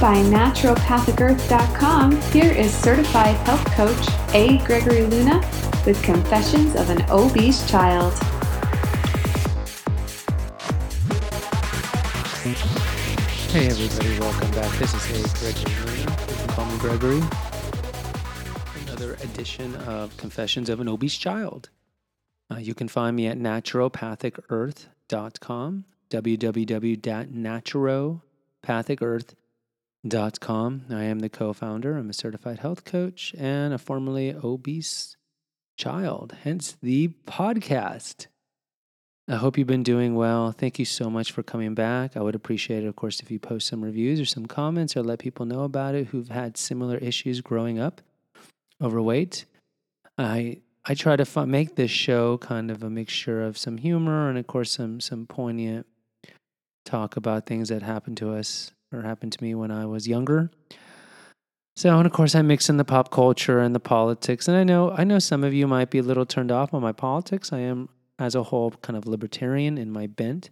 by naturopathicearth.com, here is certified health coach A. Gregory Luna with Confessions of an Obese Child. Hey everybody, welcome back. This is A. Gregory Luna. You can call me Gregory. Another edition of Confessions of an Obese Child. Uh, you can find me at naturopathicearth.com, www.naturopathicearth.com. I am the co founder, I'm a certified health coach, and a formerly obese child, hence the podcast. I hope you've been doing well. Thank you so much for coming back. I would appreciate it, of course, if you post some reviews or some comments or let people know about it who've had similar issues growing up overweight. I I try to make this show kind of a mixture of some humor and, of course, some some poignant talk about things that happened to us or happened to me when I was younger. So, and of course, I mix in the pop culture and the politics. And I know I know some of you might be a little turned off on my politics. I am, as a whole, kind of libertarian in my bent.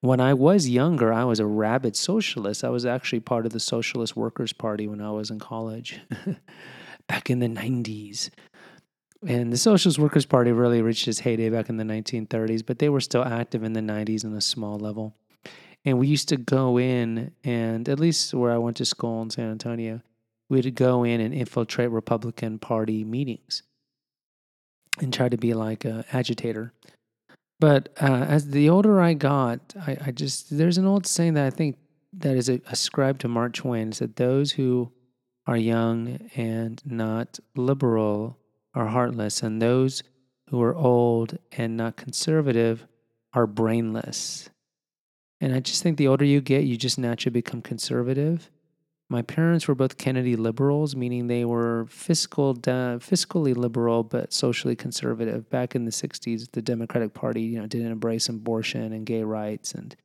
When I was younger, I was a rabid socialist. I was actually part of the Socialist Workers' Party when I was in college, back in the 90s. And the Socialist Workers Party really reached its heyday back in the 1930s, but they were still active in the 90s on a small level. And we used to go in, and at least where I went to school in San Antonio, we'd go in and infiltrate Republican Party meetings and try to be like an agitator. But uh, as the older I got, I, I, just, there's an old saying that I think that is ascribed to Mark Twain. is that those who are young and not liberal are heartless, and those who are old and not conservative are brainless. And I just think the older you get, you just naturally become conservative. My parents were both Kennedy liberals, meaning they were fiscal, fiscally liberal but socially conservative. Back in the '60s, the Democratic Party, you know, didn't embrace abortion and gay rights and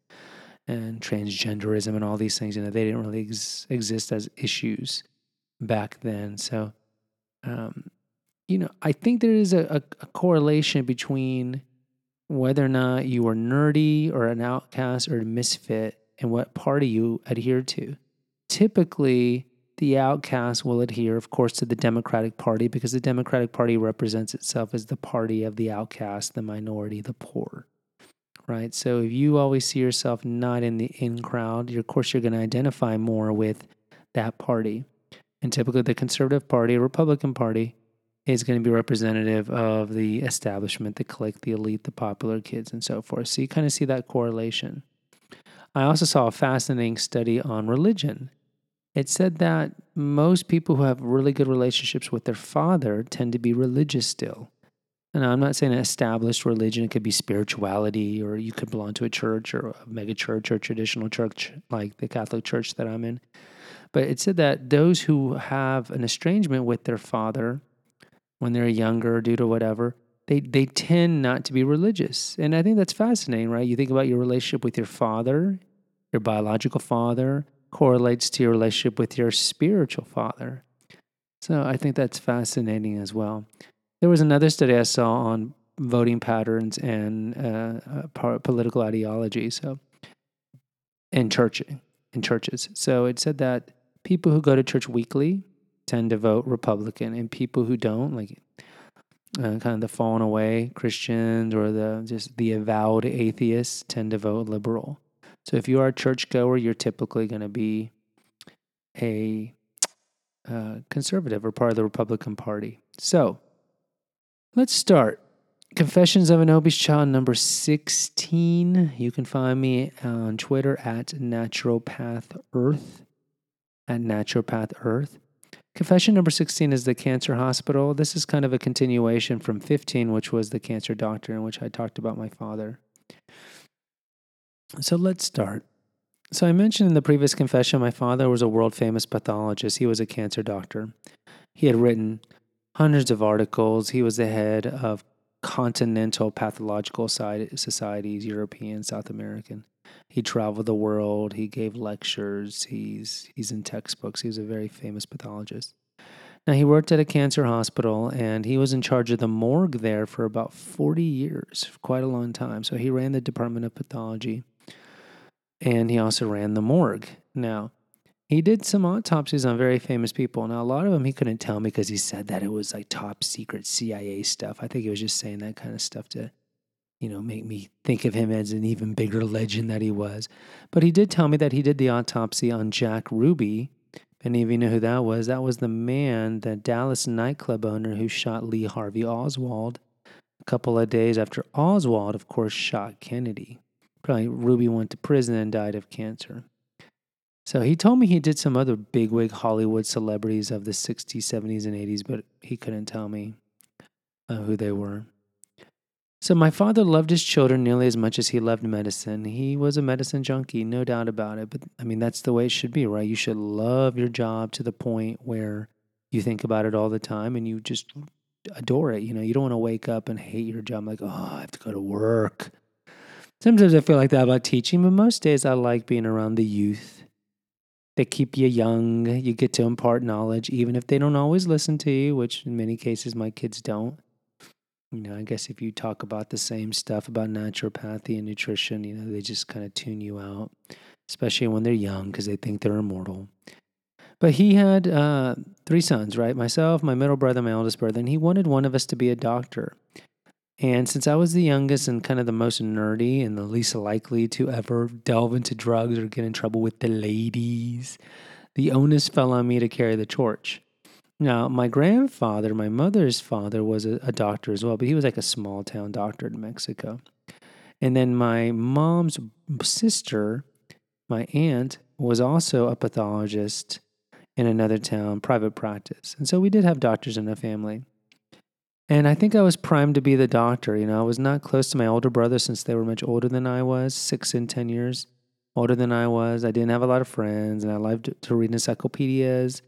and transgenderism and all these things. You know, they didn't really ex- exist as issues back then. So, um, you know, I think there is a, a, a correlation between whether or not you are nerdy or an outcast or a misfit and what party you adhere to. Typically, the outcast will adhere, of course, to the Democratic Party because the Democratic Party represents itself as the party of the outcast, the minority, the poor. Right? So if you always see yourself not in the in crowd, of course, you're going to identify more with that party. And typically, the Conservative Party, Republican Party, is going to be representative of the establishment, the clique, the elite, the popular kids, and so forth. So you kind of see that correlation. I also saw a fascinating study on religion. It said that most people who have really good relationships with their father tend to be religious still. And I'm not saying an established religion, it could be spirituality, or you could belong to a church or a mega church or a traditional church like the Catholic Church that I'm in. But it said that those who have an estrangement with their father when they're younger due to whatever, they, they tend not to be religious. And I think that's fascinating, right? You think about your relationship with your father, your biological father, correlates to your relationship with your spiritual father. So I think that's fascinating as well. There was another study I saw on voting patterns and uh, uh, political ideology. So, in church, in churches. So it said that people who go to church weekly tend to vote Republican, and people who don't, like uh, kind of the fallen away Christians or the just the avowed atheists, tend to vote liberal. So if you are a churchgoer, you're typically going to be a uh, conservative or part of the Republican Party. So let's start. Confessions of an Obese Child number 16. You can find me on Twitter at Naturopath Earth. At Naturopath Earth. Confession number 16 is the cancer hospital. This is kind of a continuation from 15, which was the cancer doctor, in which I talked about my father. So let's start. So I mentioned in the previous confession, my father was a world famous pathologist. He was a cancer doctor. He had written hundreds of articles. He was the head of continental pathological societies, European, South American. He traveled the world. He gave lectures. He's he's in textbooks. He's a very famous pathologist. Now he worked at a cancer hospital and he was in charge of the morgue there for about 40 years, quite a long time. So he ran the department of pathology and he also ran the morgue. Now, he did some autopsies on very famous people. Now, a lot of them he couldn't tell me because he said that it was like top secret CIA stuff. I think he was just saying that kind of stuff to, you know, make me think of him as an even bigger legend that he was. But he did tell me that he did the autopsy on Jack Ruby. If any of you know who that was, that was the man, the Dallas nightclub owner who shot Lee Harvey Oswald a couple of days after Oswald, of course, shot Kennedy. Probably Ruby went to prison and died of cancer. So he told me he did some other bigwig Hollywood celebrities of the 60s, 70s, and 80s, but he couldn't tell me uh, who they were. So my father loved his children nearly as much as he loved medicine. He was a medicine junkie, no doubt about it. But I mean, that's the way it should be, right? You should love your job to the point where you think about it all the time and you just adore it. You know, you don't want to wake up and hate your job like, oh, I have to go to work. Sometimes I feel like that about teaching, but most days I like being around the youth they keep you young. You get to impart knowledge, even if they don't always listen to you, which in many cases my kids don't. You know, I guess if you talk about the same stuff about naturopathy and nutrition, you know, they just kind of tune you out, especially when they're young because they think they're immortal. But he had uh, three sons, right? Myself, my middle brother, my oldest brother, and he wanted one of us to be a doctor. And since I was the youngest and kind of the most nerdy and the least likely to ever delve into drugs or get in trouble with the ladies, the onus fell on me to carry the torch. Now, my grandfather, my mother's father, was a, a doctor as well, but he was like a small town doctor in Mexico. And then my mom's sister, my aunt, was also a pathologist in another town, private practice. And so we did have doctors in the family. And I think I was primed to be the doctor. You know, I was not close to my older brother since they were much older than I was, six and 10 years older than I was. I didn't have a lot of friends, and I loved to read encyclopedias.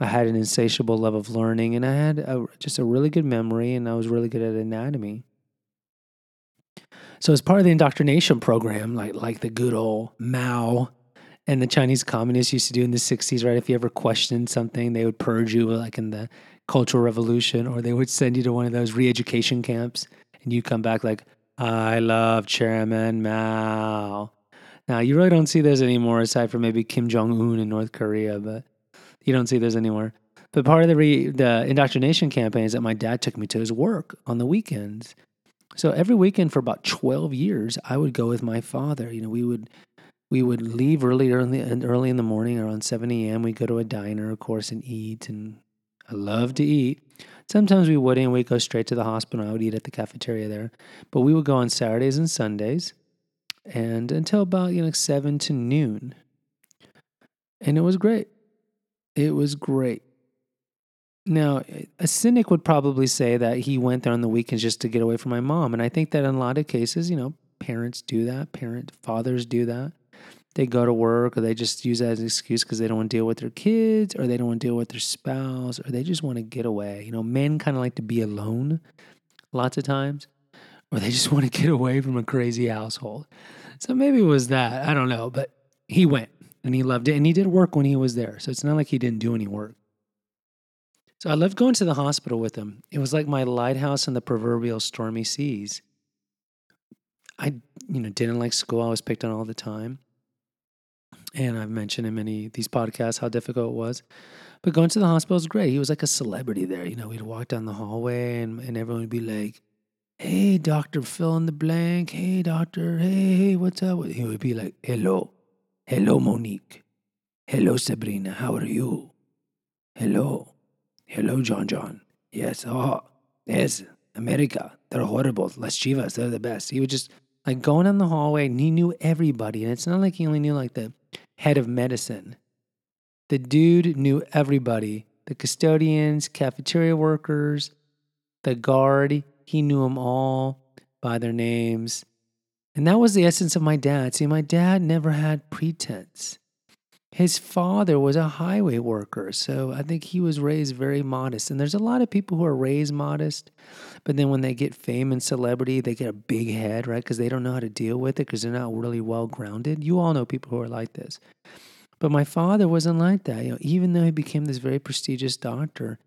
I had an insatiable love of learning, and I had a, just a really good memory, and I was really good at anatomy. So, as part of the indoctrination program, like like the good old Mao and the Chinese communists used to do in the '60s, right? If you ever questioned something, they would purge you, like in the Cultural Revolution, or they would send you to one of those re education camps and you come back like, I love Chairman Mao. Now, you really don't see those anymore, aside from maybe Kim Jong un in North Korea, but you don't see those anymore. But part of the, re, the indoctrination that my dad took me to is work on the weekends. So every weekend for about 12 years, I would go with my father. You know, we would we would leave early early early in the morning around 7 a.m. We'd go to a diner, of course, and eat and I love to eat. Sometimes we wouldn't. We'd go straight to the hospital. I would eat at the cafeteria there. But we would go on Saturdays and Sundays and until about, you know, seven to noon. And it was great. It was great. Now, a cynic would probably say that he went there on the weekends just to get away from my mom. And I think that in a lot of cases, you know, parents do that, parent fathers do that they go to work or they just use that as an excuse because they don't want to deal with their kids or they don't want to deal with their spouse or they just want to get away. You know, men kind of like to be alone lots of times or they just want to get away from a crazy household. So maybe it was that. I don't know. But he went and he loved it and he did work when he was there. So it's not like he didn't do any work. So I loved going to the hospital with him. It was like my lighthouse in the proverbial stormy seas. I, you know, didn't like school. I was picked on all the time. And I've mentioned in many these podcasts how difficult it was. But going to the hospital was great. He was like a celebrity there. You know, we'd walk down the hallway and, and everyone would be like, Hey, Dr. Fill in the blank. Hey, doctor. Hey, hey, what's up? He would be like, Hello. Hello, Monique. Hello, Sabrina. How are you? Hello. Hello, John John. Yes. Oh, yes. America. They're horrible. Las Chivas. They're the best. He would just like going down the hallway and he knew everybody. And it's not like he only knew like the head of medicine. The dude knew everybody the custodians, cafeteria workers, the guard. He knew them all by their names. And that was the essence of my dad. See, my dad never had pretense. His father was a highway worker, so I think he was raised very modest. And there's a lot of people who are raised modest, but then when they get fame and celebrity, they get a big head, right? Because they don't know how to deal with it because they're not really well grounded. You all know people who are like this. But my father wasn't like that. You know, even though he became this very prestigious doctor,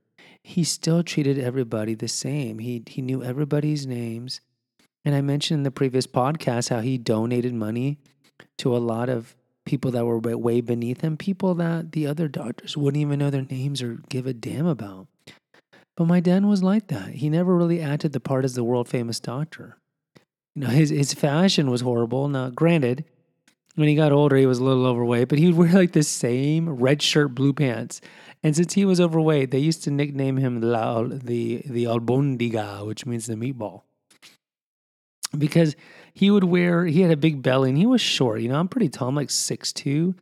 he still treated everybody the same. He he knew everybody's names. And I mentioned in the previous podcast how he donated money to a lot of people that were way beneath him, people that the other doctors wouldn't even know their names or give a damn about. But my dad was like that. He never really acted the part as the world famous doctor. You know, his his fashion was horrible. Now, granted, when he got older, he was a little overweight, but he would wear like the same red shirt, blue pants. And since he was overweight, they used to nickname him La, the the albondiga, which means the meatball, because he would wear. He had a big belly and he was short. You know, I'm pretty tall. I'm like six two.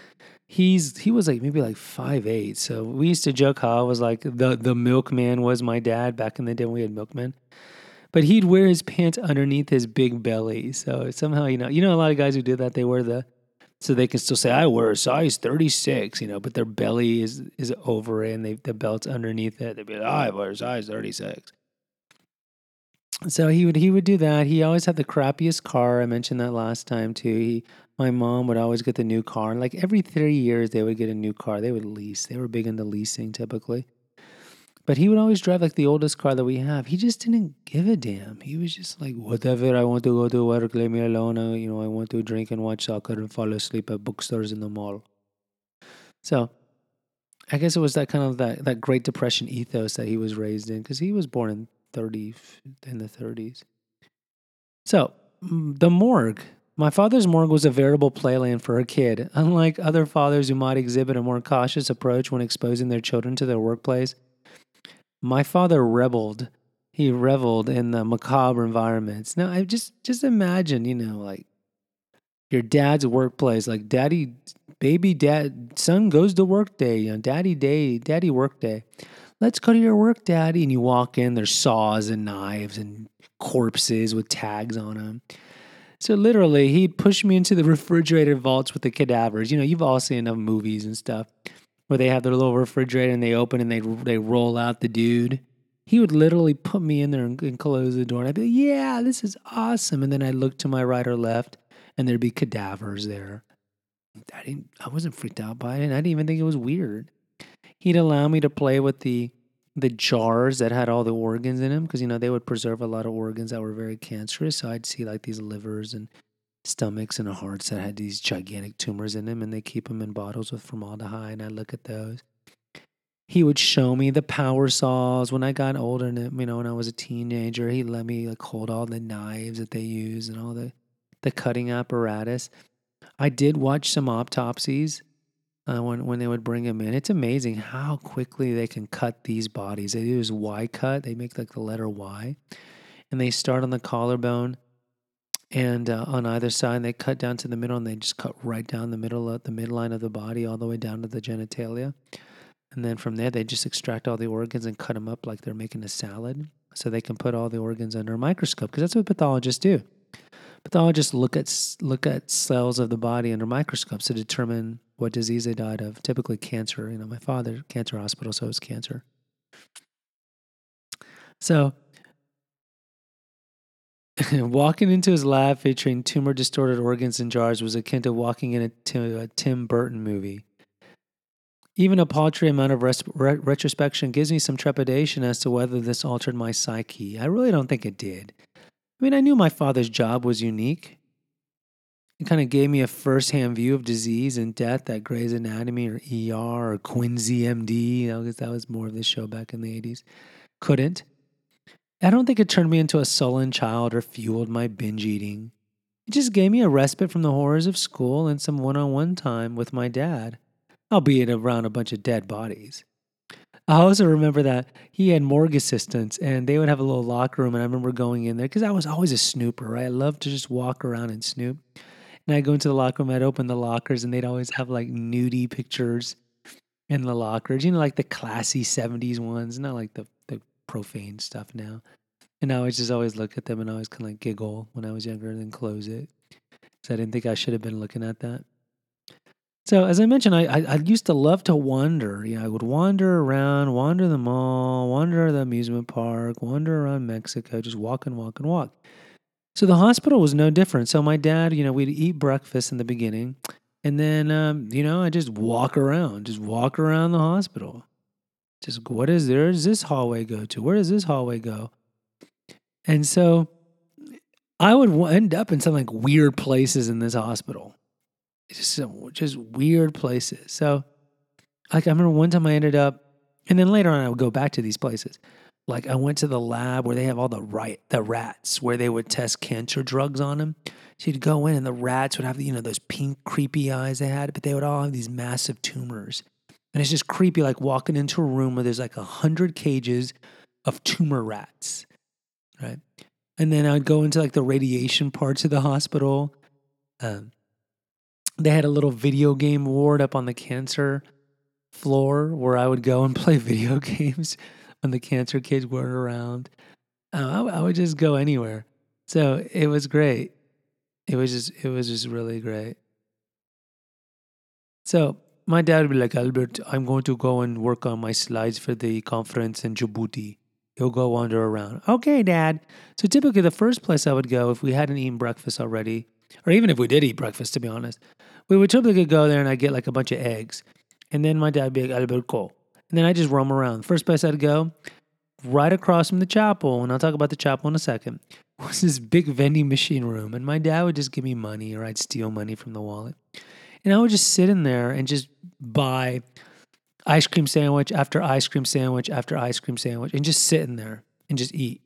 He's he was like maybe like five eight. So we used to joke how I was like the the milkman was my dad back in the day when we had milkmen. But he'd wear his pants underneath his big belly. So somehow, you know, you know a lot of guys who do that, they wear the so they can still say I wear a size 36, you know, but their belly is is over it and they the belt's underneath it. They'd be like, I wear a size 36. So he would he would do that. He always had the crappiest car. I mentioned that last time too. He my mom would always get the new car. And like every three years they would get a new car. They would lease. They were big into leasing typically. But he would always drive like the oldest car that we have. He just didn't give a damn. He was just like, whatever, I want to go to work, leave me alone. I, you know, I want to drink and watch soccer and fall asleep at bookstores in the mall. So I guess it was that kind of that, that Great Depression ethos that he was raised in because he was born in 30, in the 30s. So mm, the morgue. My father's morgue was a veritable playland for a kid. Unlike other fathers who might exhibit a more cautious approach when exposing their children to their workplace, my father rebelled. He reveled in the macabre environments. Now, I just just imagine, you know, like your dad's workplace, like daddy, baby, dad, son goes to work day, you know, daddy day, daddy work day. Let's go to your work, daddy. And you walk in, there's saws and knives and corpses with tags on them. So literally, he'd push me into the refrigerator vaults with the cadavers. You know, you've all seen enough movies and stuff where they have their little refrigerator and they open and they they roll out the dude. He would literally put me in there and, and close the door, and I'd be like, "Yeah, this is awesome." And then I'd look to my right or left, and there'd be cadavers there. I didn't. I wasn't freaked out by it, and I didn't even think it was weird. He'd allow me to play with the the jars that had all the organs in them because you know they would preserve a lot of organs that were very cancerous. So I'd see like these livers and stomachs and hearts that had these gigantic tumors in them, and they keep them in bottles with formaldehyde. And I'd look at those. He would show me the power saws when I got older, and you know, when I was a teenager, he let me like hold all the knives that they use and all the the cutting apparatus. I did watch some autopsies uh, when when they would bring him in. It's amazing how quickly they can cut these bodies. They use Y cut. They make like the letter Y, and they start on the collarbone and uh, on either side they cut down to the middle and they just cut right down the middle of the midline of the body all the way down to the genitalia and then from there they just extract all the organs and cut them up like they're making a salad so they can put all the organs under a microscope because that's what pathologists do pathologists look at look at cells of the body under microscopes to determine what disease they died of typically cancer you know my father cancer hospital so it's cancer so walking into his lab featuring tumor distorted organs in jars was akin to walking into a Tim Burton movie. Even a paltry amount of res- re- retrospection gives me some trepidation as to whether this altered my psyche. I really don't think it did. I mean, I knew my father's job was unique. It kind of gave me a first hand view of disease and death that Grey's Anatomy or ER or Quincy MD, I guess that was more of the show back in the 80s, couldn't. I don't think it turned me into a sullen child or fueled my binge eating. It just gave me a respite from the horrors of school and some one on one time with my dad, albeit around a bunch of dead bodies. I also remember that he had morgue assistants and they would have a little locker room. And I remember going in there because I was always a snooper, right? I loved to just walk around and snoop. And I'd go into the locker room, I'd open the lockers, and they'd always have like nudie pictures in the lockers, you know, like the classy 70s ones, not like the profane stuff now. And I always just always look at them and I always kind of like giggle when I was younger and then close it. So I didn't think I should have been looking at that. So as I mentioned, I, I, I used to love to wander. You know, I would wander around, wander the mall, wander the amusement park, wander around Mexico, just walk and walk and walk. So the hospital was no different. So my dad, you know, we'd eat breakfast in the beginning, and then um, you know, I just walk around, just walk around the hospital. Just what is there? Does this hallway go to? Where does this hallway go? And so I would end up in some like weird places in this hospital. just some just weird places. So, like I remember one time I ended up, and then later on I would go back to these places. Like I went to the lab where they have all the right the rats where they would test cancer drugs on them. So you'd go in and the rats would have you know those pink creepy eyes they had, but they would all have these massive tumors. And it's just creepy, like walking into a room where there's like a hundred cages of tumor rats, right? And then I'd go into like the radiation parts of the hospital. Um, they had a little video game ward up on the cancer floor where I would go and play video games when the cancer kids weren't around. Uh, I, I would just go anywhere. So it was great. It was just it was just really great. So my dad would be like, Albert, I'm going to go and work on my slides for the conference in Djibouti. He'll go wander around. Okay, Dad. So typically, the first place I would go if we hadn't eaten breakfast already, or even if we did eat breakfast, to be honest, we would typically go there and I'd get like a bunch of eggs. And then my dad would be like, Albert, go. And then I just roam around. First place I'd go, right across from the chapel, and I'll talk about the chapel in a second, was this big vending machine room. And my dad would just give me money, or I'd steal money from the wallet. And I would just sit in there and just buy ice cream sandwich after ice cream sandwich after ice cream sandwich and just sit in there and just eat.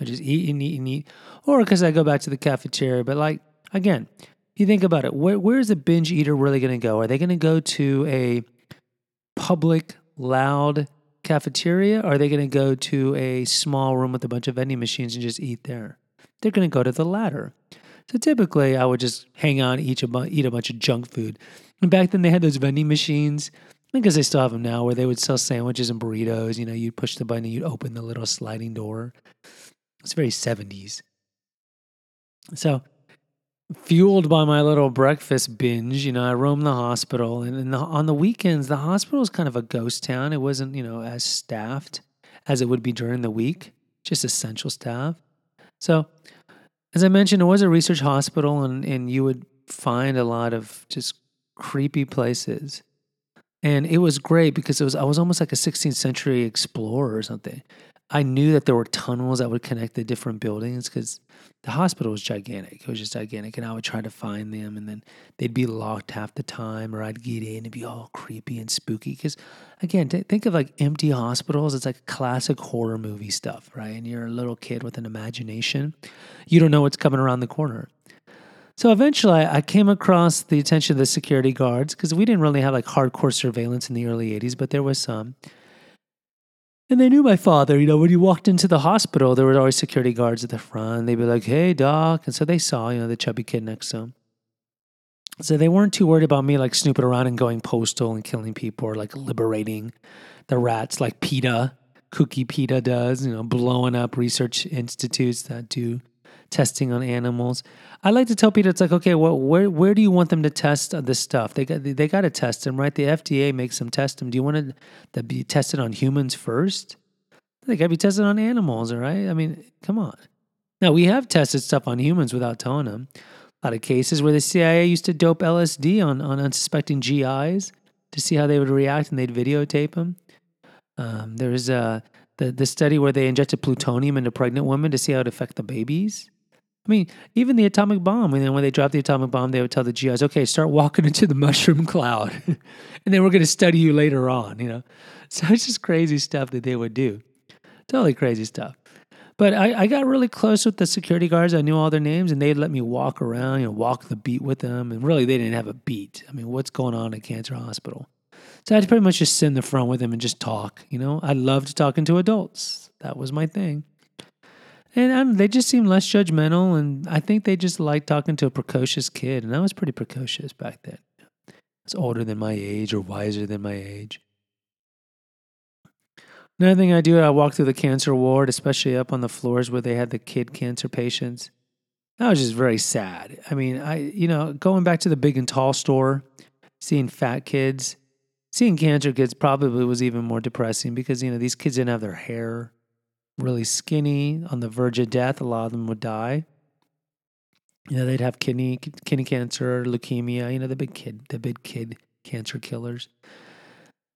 I just eat and eat and eat. Or because I go back to the cafeteria. But like, again, you think about it, where, where's a binge eater really going to go? Are they going to go to a public, loud cafeteria? Or are they going to go to a small room with a bunch of vending machines and just eat there? They're going to go to the latter. So typically, I would just hang out, eat a, eat a bunch of junk food. And back then, they had those vending machines. I because they still have them now, where they would sell sandwiches and burritos. You know, you'd push the button, and you'd open the little sliding door. It's very seventies. So, fueled by my little breakfast binge, you know, I roamed the hospital, and in the, on the weekends, the hospital is kind of a ghost town. It wasn't, you know, as staffed as it would be during the week, just essential staff. So as I mentioned, it was a research hospital, and, and you would find a lot of just creepy places. And it was great because it was I was almost like a 16th century explorer or something. I knew that there were tunnels that would connect the different buildings because the hospital was gigantic. It was just gigantic. And I would try to find them and then they'd be locked half the time or I'd get in and be all creepy and spooky. Because again, t- think of like empty hospitals. It's like classic horror movie stuff, right? And you're a little kid with an imagination. You don't know what's coming around the corner. So eventually I came across the attention of the security guards because we didn't really have like hardcore surveillance in the early 80s, but there was some. And they knew my father. You know, when you walked into the hospital, there were always security guards at the front. They'd be like, hey, doc. And so they saw, you know, the chubby kid next to him. So they weren't too worried about me like snooping around and going postal and killing people or like liberating the rats like PETA, Kooky PETA does, you know, blowing up research institutes that do testing on animals. I like to tell people it's like, okay, well, where where do you want them to test this stuff? They got they got to test them, right? The FDA makes them test them. Do you want it to be tested on humans first? They got to be tested on animals, all right? I mean, come on. Now we have tested stuff on humans without telling them. A lot of cases where the CIA used to dope LSD on on unsuspecting GIs to see how they would react, and they'd videotape them. Um, uh, the the study where they injected plutonium into pregnant women to see how it affect the babies. I mean, even the atomic bomb, and then when they dropped the atomic bomb, they would tell the GIs, okay, start walking into the mushroom cloud. and then we're going to study you later on, you know? So it's just crazy stuff that they would do. Totally crazy stuff. But I, I got really close with the security guards. I knew all their names, and they'd let me walk around, you know, walk the beat with them. And really, they didn't have a beat. I mean, what's going on at Cancer Hospital? So I'd pretty much just sit in the front with them and just talk. You know, I loved talking to adults. That was my thing. And um, they just seem less judgmental, and I think they just like talking to a precocious kid. And I was pretty precocious back then. I was older than my age or wiser than my age. Another thing I do, I walk through the cancer ward, especially up on the floors where they had the kid cancer patients. That was just very sad. I mean, I you know, going back to the big and tall store, seeing fat kids, seeing cancer kids probably was even more depressing because you know these kids didn't have their hair really skinny, on the verge of death. A lot of them would die. You know, they'd have kidney kidney cancer, leukemia. You know, the big kid, the big kid cancer killers.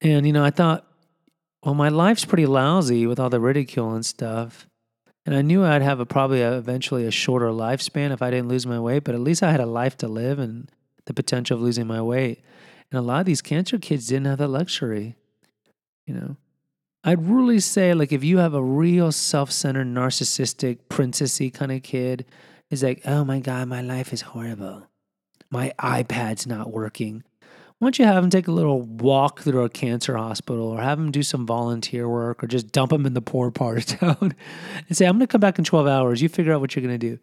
And you know, I thought, well, my life's pretty lousy with all the ridicule and stuff. And I knew I'd have a probably a, eventually a shorter lifespan if I didn't lose my weight, but at least I had a life to live, and the potential of losing my weight. And a lot of these cancer kids didn't have that luxury. You know, I'd really say, like, if you have a real self centered, narcissistic, princessy kind of kid, is like, oh my God, my life is horrible. My iPad's not working. Why don't you have them take a little walk through a cancer hospital or have them do some volunteer work or just dump them in the poor part of town and say, I'm going to come back in 12 hours. You figure out what you're going to do.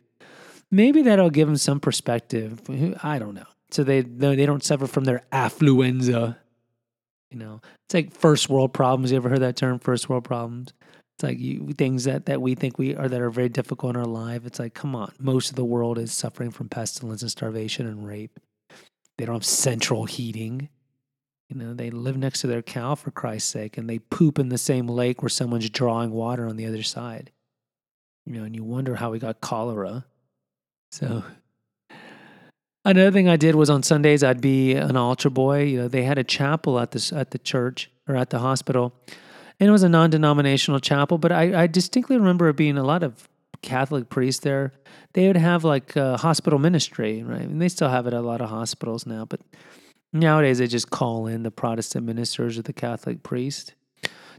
Maybe that'll give them some perspective. I don't know. So they, they don't suffer from their affluenza. You know, it's like first world problems. You ever heard that term, first world problems? It's like you, things that, that we think we are that are very difficult in our life. It's like, come on, most of the world is suffering from pestilence and starvation and rape. They don't have central heating. You know, they live next to their cow for Christ's sake, and they poop in the same lake where someone's drawing water on the other side. You know, and you wonder how we got cholera. So, another thing I did was on Sundays I'd be an altar boy. You know, they had a chapel at the at the church or at the hospital, and it was a non-denominational chapel. But I, I distinctly remember it being a lot of Catholic priests there, they would have like a hospital ministry, right? And they still have it at a lot of hospitals now, but nowadays they just call in the Protestant ministers or the Catholic priest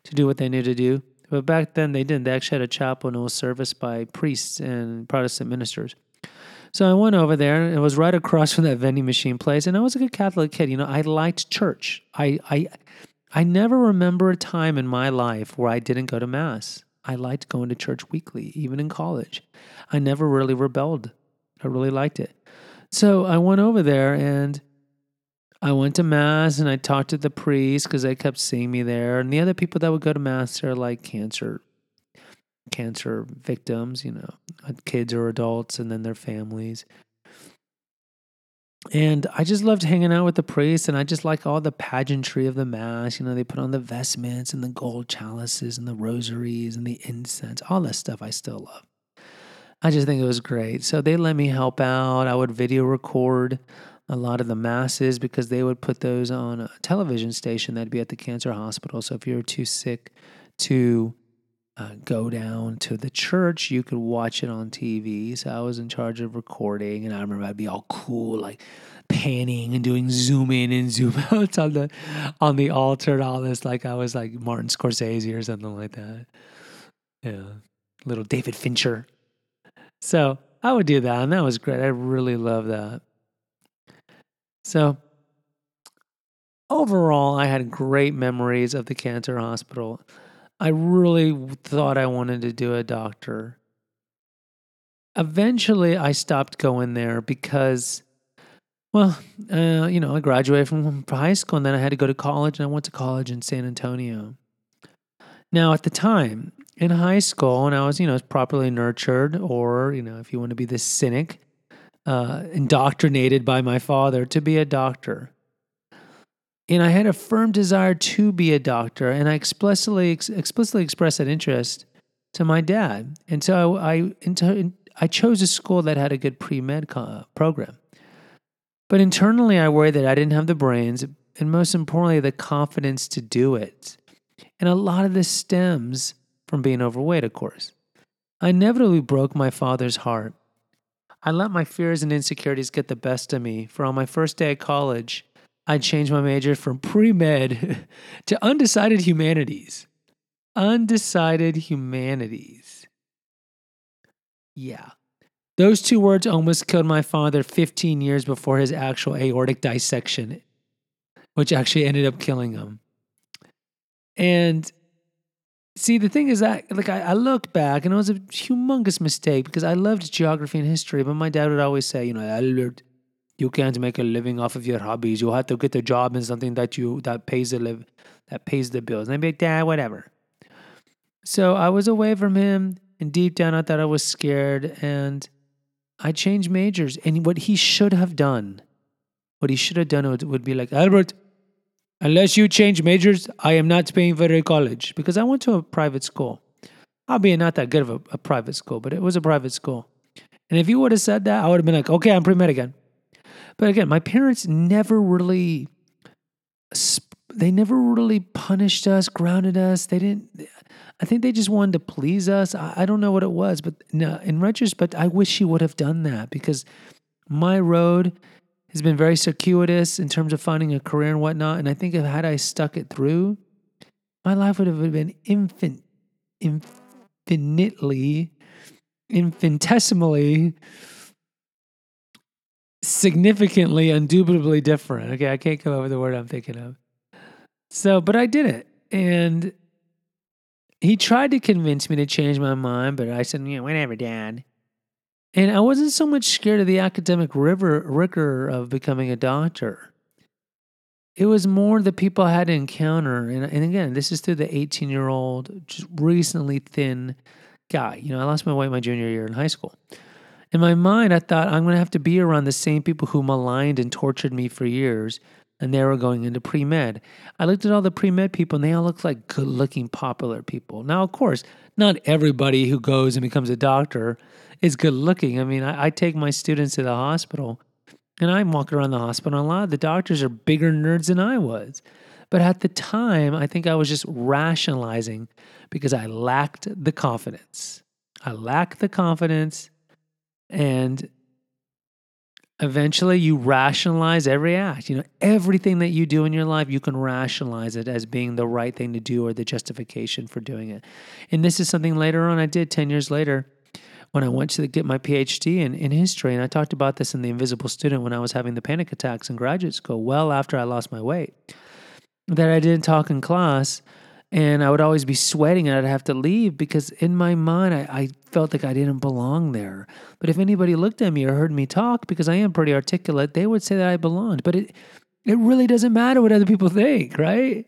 to do what they need to do. But back then they didn't. They actually had a chapel and it was serviced by priests and Protestant ministers. So I went over there and it was right across from that vending machine place. And I was a good Catholic kid. You know, I liked church. I I I never remember a time in my life where I didn't go to mass. I liked going to church weekly, even in college. I never really rebelled. I really liked it. So I went over there and I went to mass and I talked to the priest because they kept seeing me there. And the other people that would go to mass are like cancer, cancer victims, you know, uh, kids or adults, and then their families. And I just loved hanging out with the priests, and I just like all the pageantry of the mass. You know, they put on the vestments and the gold chalices and the rosaries and the incense, all that stuff I still love. I just think it was great. So they let me help out. I would video record a lot of the masses because they would put those on a television station that'd be at the cancer hospital. So if you're too sick to uh, go down to the church, you could watch it on TV. So I was in charge of recording, and I remember I'd be all cool, like panning and doing zoom in and zoom out on the on the altar and all this, like I was like Martin Scorsese or something like that. Yeah, little David Fincher. So I would do that, and that was great. I really love that. So overall, I had great memories of the cancer hospital. I really thought I wanted to do a doctor. Eventually, I stopped going there because, well, uh, you know, I graduated from high school and then I had to go to college, and I went to college in San Antonio. Now, at the time in high school, and I was, you know, properly nurtured, or, you know, if you want to be the cynic, uh, indoctrinated by my father to be a doctor and I had a firm desire to be a doctor, and I explicitly explicitly expressed that interest to my dad. And so I into, I chose a school that had a good pre med uh, program. But internally, I worried that I didn't have the brains, and most importantly, the confidence to do it. And a lot of this stems from being overweight, of course. I inevitably broke my father's heart. I let my fears and insecurities get the best of me, for on my first day at college, I changed my major from pre med to undecided humanities. Undecided humanities. Yeah. Those two words almost killed my father 15 years before his actual aortic dissection, which actually ended up killing him. And see, the thing is that, like, I, I, look back and it was a humongous mistake because I loved geography and history, but my dad would always say, you know, I learned you can't make a living off of your hobbies. You have to get a job in something that you that pays the live that pays the bills. And I'd be like, Dad, whatever. So I was away from him, and deep down I thought I was scared, and I changed majors. And what he should have done, what he should have done would, would be like, Albert, unless you change majors, I am not paying for your college because I went to a private school. Albeit not that good of a, a private school, but it was a private school. And if you would have said that, I would have been like, okay, I'm pre med again. But again, my parents never really they never really punished us, grounded us. They didn't. I think they just wanted to please us. I, I don't know what it was, but no, in retrospect, I wish she would have done that because my road has been very circuitous in terms of finding a career and whatnot. And I think if had I stuck it through, my life would have been infant, infinitely, infinitesimally, significantly, indubitably different. Okay, I can't come up with the word I'm thinking of. So, but I did it. And he tried to convince me to change my mind, but I said, yeah, whatever, dad. And I wasn't so much scared of the academic river, rigor of becoming a doctor. It was more the people I had to encounter. And, and again, this is through the 18 year old, just recently thin guy. You know, I lost my weight my junior year in high school. In my mind, I thought I'm going to have to be around the same people who maligned and tortured me for years and they were going into pre med. I looked at all the pre med people and they all looked like good looking, popular people. Now, of course, not everybody who goes and becomes a doctor is good looking. I mean, I, I take my students to the hospital and I'm walking around the hospital, a lot the doctors are bigger nerds than I was. But at the time, I think I was just rationalizing because I lacked the confidence. I lacked the confidence and eventually you rationalize every act. You know, everything that you do in your life, you can rationalize it as being the right thing to do or the justification for doing it. And this is something later on I did 10 years later when I went to get my PhD in, in history. And I talked about this in The Invisible Student when I was having the panic attacks in graduate school, well after I lost my weight, that I didn't talk in class and I would always be sweating and I'd have to leave because in my mind I, I, felt like I didn't belong there. But if anybody looked at me or heard me talk, because I am pretty articulate, they would say that I belonged. But it it really doesn't matter what other people think, right?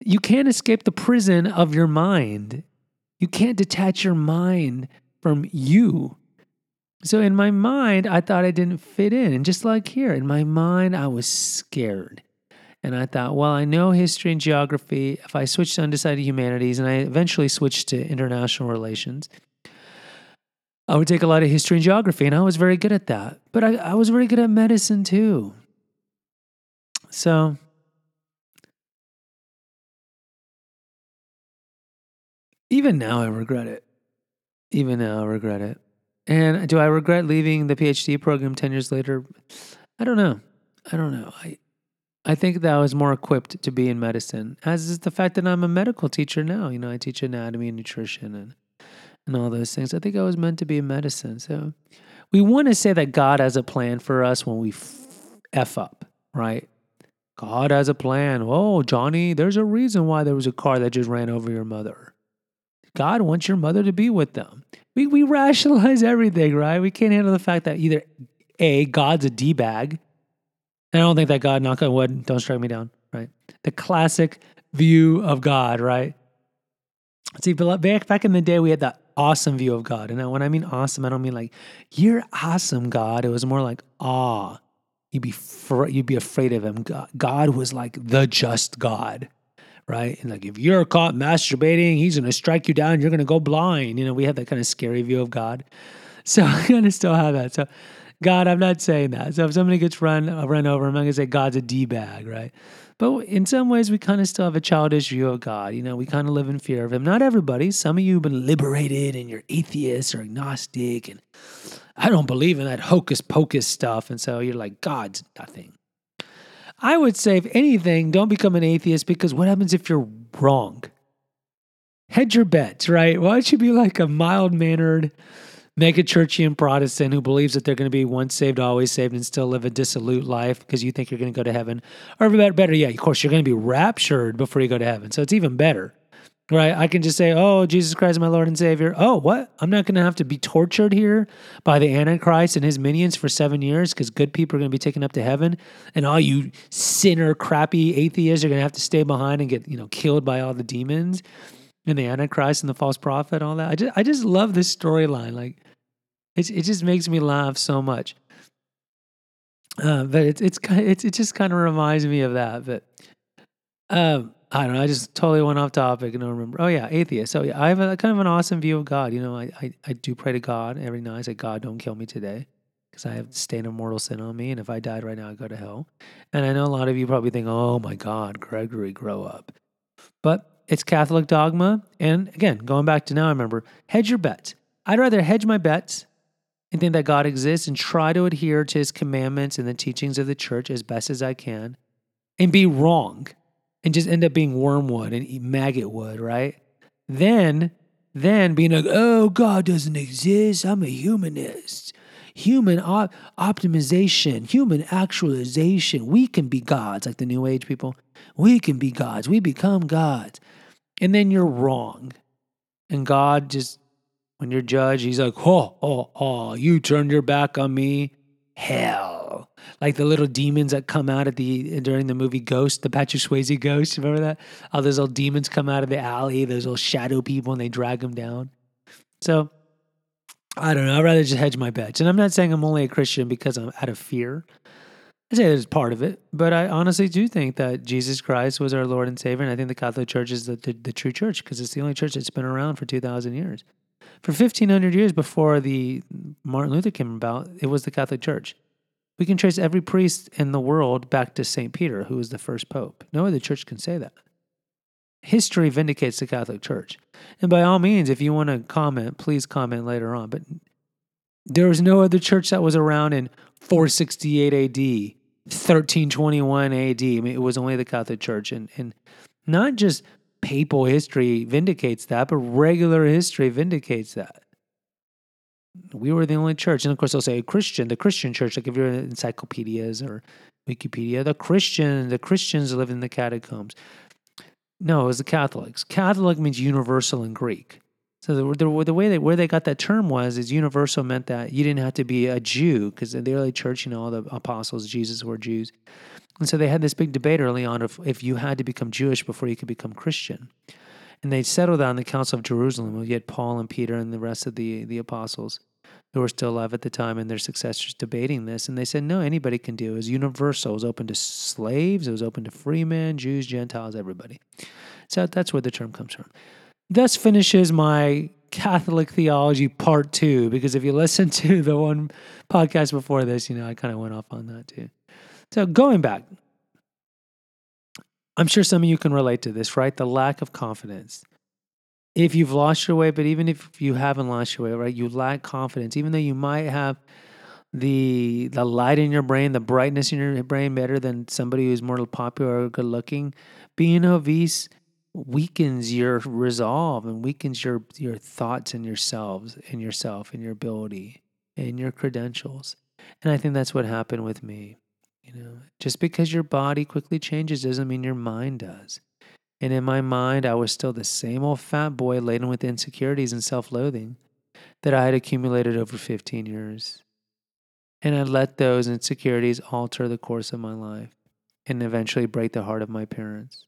You can't escape the prison of your mind. You can't detach your mind from you. So in my mind, I thought I didn't fit in. And just like here, in my mind, I was scared. And I thought, well, I know history and geography. If I switch to undecided humanities, and I eventually switched to international relations, I would take a lot of history and geography, and I was very good at that. But I, I was very good at medicine too. So, even now, I regret it. Even now, I regret it. And do I regret leaving the PhD program 10 years later? I don't know. I don't know. I, I think that I was more equipped to be in medicine, as is the fact that I'm a medical teacher now. You know, I teach anatomy and nutrition and and all those things. I think I was meant to be in medicine. So we want to say that God has a plan for us when we f up, right? God has a plan. Oh, Johnny, there's a reason why there was a car that just ran over your mother. God wants your mother to be with them. We we rationalize everything, right? We can't handle the fact that either a God's a d bag and I don't think that God, knock on wood, don't strike me down, right? The classic view of God, right? See, back back in the day, we had that awesome view of God. And when I mean awesome, I don't mean like you're awesome, God. It was more like awe. You'd be fr- you'd be afraid of him. God, God was like the just God, right? And like if you're caught masturbating, he's gonna strike you down. You're gonna go blind. You know, we have that kind of scary view of God. So I kind of still have that. So God, I'm not saying that. So if somebody gets run uh, run over, I'm not gonna say God's a d bag, right? But in some ways, we kind of still have a childish view of God. You know, we kind of live in fear of Him. Not everybody. Some of you have been liberated, and you're atheist or agnostic, and I don't believe in that hocus pocus stuff. And so you're like, God's nothing. I would say, if anything, don't become an atheist because what happens if you're wrong? Hedge your bets, right? Why don't you be like a mild mannered, megachurchian Protestant who believes that they're going to be once saved, always saved, and still live a dissolute life because you think you're going to go to heaven. Or better, better yeah, of course, you're going to be raptured before you go to heaven. So it's even better, right? I can just say, oh, Jesus Christ, is my Lord and Savior. Oh, what? I'm not going to have to be tortured here by the Antichrist and his minions for seven years because good people are going to be taken up to heaven. And all you sinner, crappy atheists are going to have to stay behind and get, you know, killed by all the demons and the Antichrist and the false prophet, all that. I just, I just love this storyline. Like, it, it just makes me laugh so much. Uh, but it's it's it's it just kind of reminds me of that. But um, I don't know. I just totally went off topic and I don't remember. Oh yeah, atheist. So yeah, I have a kind of an awesome view of God. You know, I I, I do pray to God every night. I say, God, don't kill me today, because I have stain of mortal sin on me, and if I died right now, I'd go to hell. And I know a lot of you probably think, oh my God, Gregory, grow up. But it's Catholic dogma, and again, going back to now, I remember hedge your bets. I'd rather hedge my bets and think that God exists and try to adhere to his commandments and the teachings of the church as best as I can and be wrong and just end up being wormwood and eat maggot wood, right? Then, then being like, oh, God doesn't exist. I'm a humanist. Human op- optimization, human actualization. We can be gods, like the New Age people. We can be gods. We become gods. And then you're wrong. And God just, when you're judged, he's like, oh, oh, oh, you turned your back on me. Hell. Like the little demons that come out at the during the movie Ghost, the Patrick Swayze Ghost. Remember that? All those little demons come out of the alley, those little shadow people, and they drag them down. So I don't know. I'd rather just hedge my bets. And I'm not saying I'm only a Christian because I'm out of fear. I say it's part of it, but I honestly do think that Jesus Christ was our Lord and Savior, and I think the Catholic Church is the, the, the true church because it's the only church that's been around for 2,000 years. For 1,500 years before the Martin Luther came about, it was the Catholic Church. We can trace every priest in the world back to St. Peter, who was the first pope. No other church can say that. History vindicates the Catholic Church. And by all means, if you want to comment, please comment later on. But there was no other church that was around in 468 AD 1321 AD. I mean, it was only the Catholic Church. And, and not just papal history vindicates that, but regular history vindicates that. We were the only church. And of course, they'll say Christian, the Christian church, like if you're in encyclopedias or Wikipedia, the Christian, the Christians live in the catacombs. No, it was the Catholics. Catholic means universal in Greek. So the, the, the way they where they got that term was is universal meant that you didn't have to be a Jew because in the early church, you know, all the apostles, Jesus were Jews, and so they had this big debate early on of if you had to become Jewish before you could become Christian, and they settled on the Council of Jerusalem. You had Paul and Peter and the rest of the the apostles who were still alive at the time and their successors debating this, and they said no, anybody can do. It was universal. It was open to slaves. It was open to free men, Jews, Gentiles, everybody. So that's where the term comes from. Thus finishes my Catholic theology part two, because if you listen to the one podcast before this, you know, I kind of went off on that too. So going back, I'm sure some of you can relate to this, right? The lack of confidence. If you've lost your way, but even if you haven't lost your way, right? You lack confidence, even though you might have the the light in your brain, the brightness in your brain better than somebody who's more popular or good looking. Being obese weakens your resolve and weakens your your thoughts and yourselves and yourself and your ability and your credentials. And I think that's what happened with me. You know, just because your body quickly changes doesn't mean your mind does. And in my mind, I was still the same old fat boy laden with insecurities and self loathing that I had accumulated over 15 years. And I let those insecurities alter the course of my life and eventually break the heart of my parents.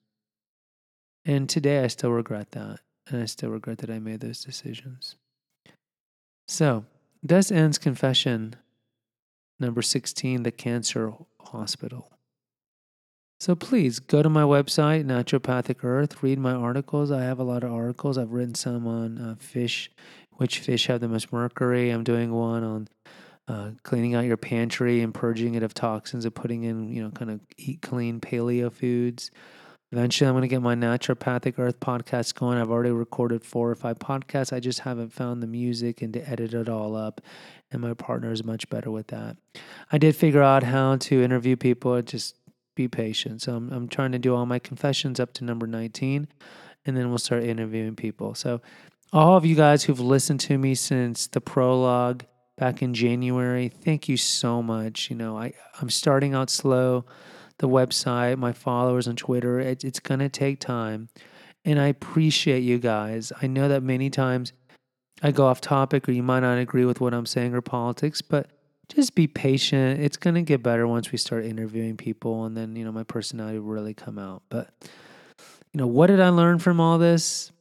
And today I still regret that. And I still regret that I made those decisions. So, thus ends confession number 16 The Cancer Hospital. So please go to my website, Naturopathic Earth, read my articles. I have a lot of articles. I've written some on uh, fish, which fish have the most mercury. I'm doing one on uh, cleaning out your pantry and purging it of toxins and putting in, you know, kind of eat clean paleo foods. Eventually, I'm going to get my naturopathic earth podcast going. I've already recorded four or five podcasts. I just haven't found the music and to edit it all up. And my partner is much better with that. I did figure out how to interview people. Just be patient. So I'm, I'm trying to do all my confessions up to number 19, and then we'll start interviewing people. So, all of you guys who've listened to me since the prologue back in January, thank you so much. You know, I, I'm starting out slow the website, my followers on Twitter. It, it's going to take time. And I appreciate you guys. I know that many times I go off topic or you might not agree with what I'm saying or politics, but just be patient. It's going to get better once we start interviewing people and then, you know, my personality will really come out. But, you know, what did I learn from all this?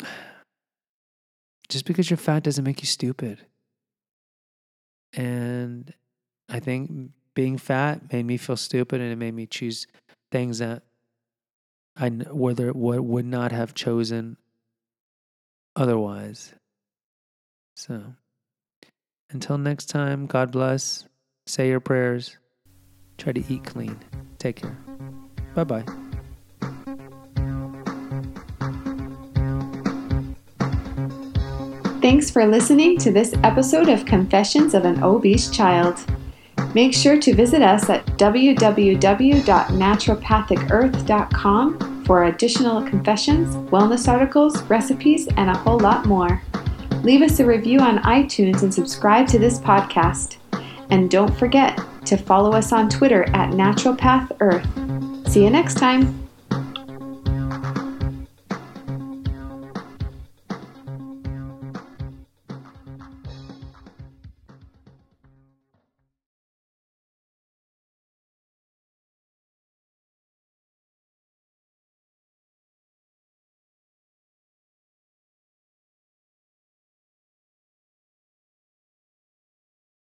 Just because you're fat doesn't make you stupid. And I think being fat made me feel stupid and it made me choose things that I whether would not have chosen otherwise. So until next time, God bless. Say your prayers. Try to eat clean. Take care. Bye bye. Thanks for listening to this episode of Confessions of an Obese Child. Make sure to visit us at www.naturopathicearth.com for additional confessions, wellness articles, recipes, and a whole lot more. Leave us a review on iTunes and subscribe to this podcast. And don't forget to follow us on Twitter at Naturopath Earth. See you next time.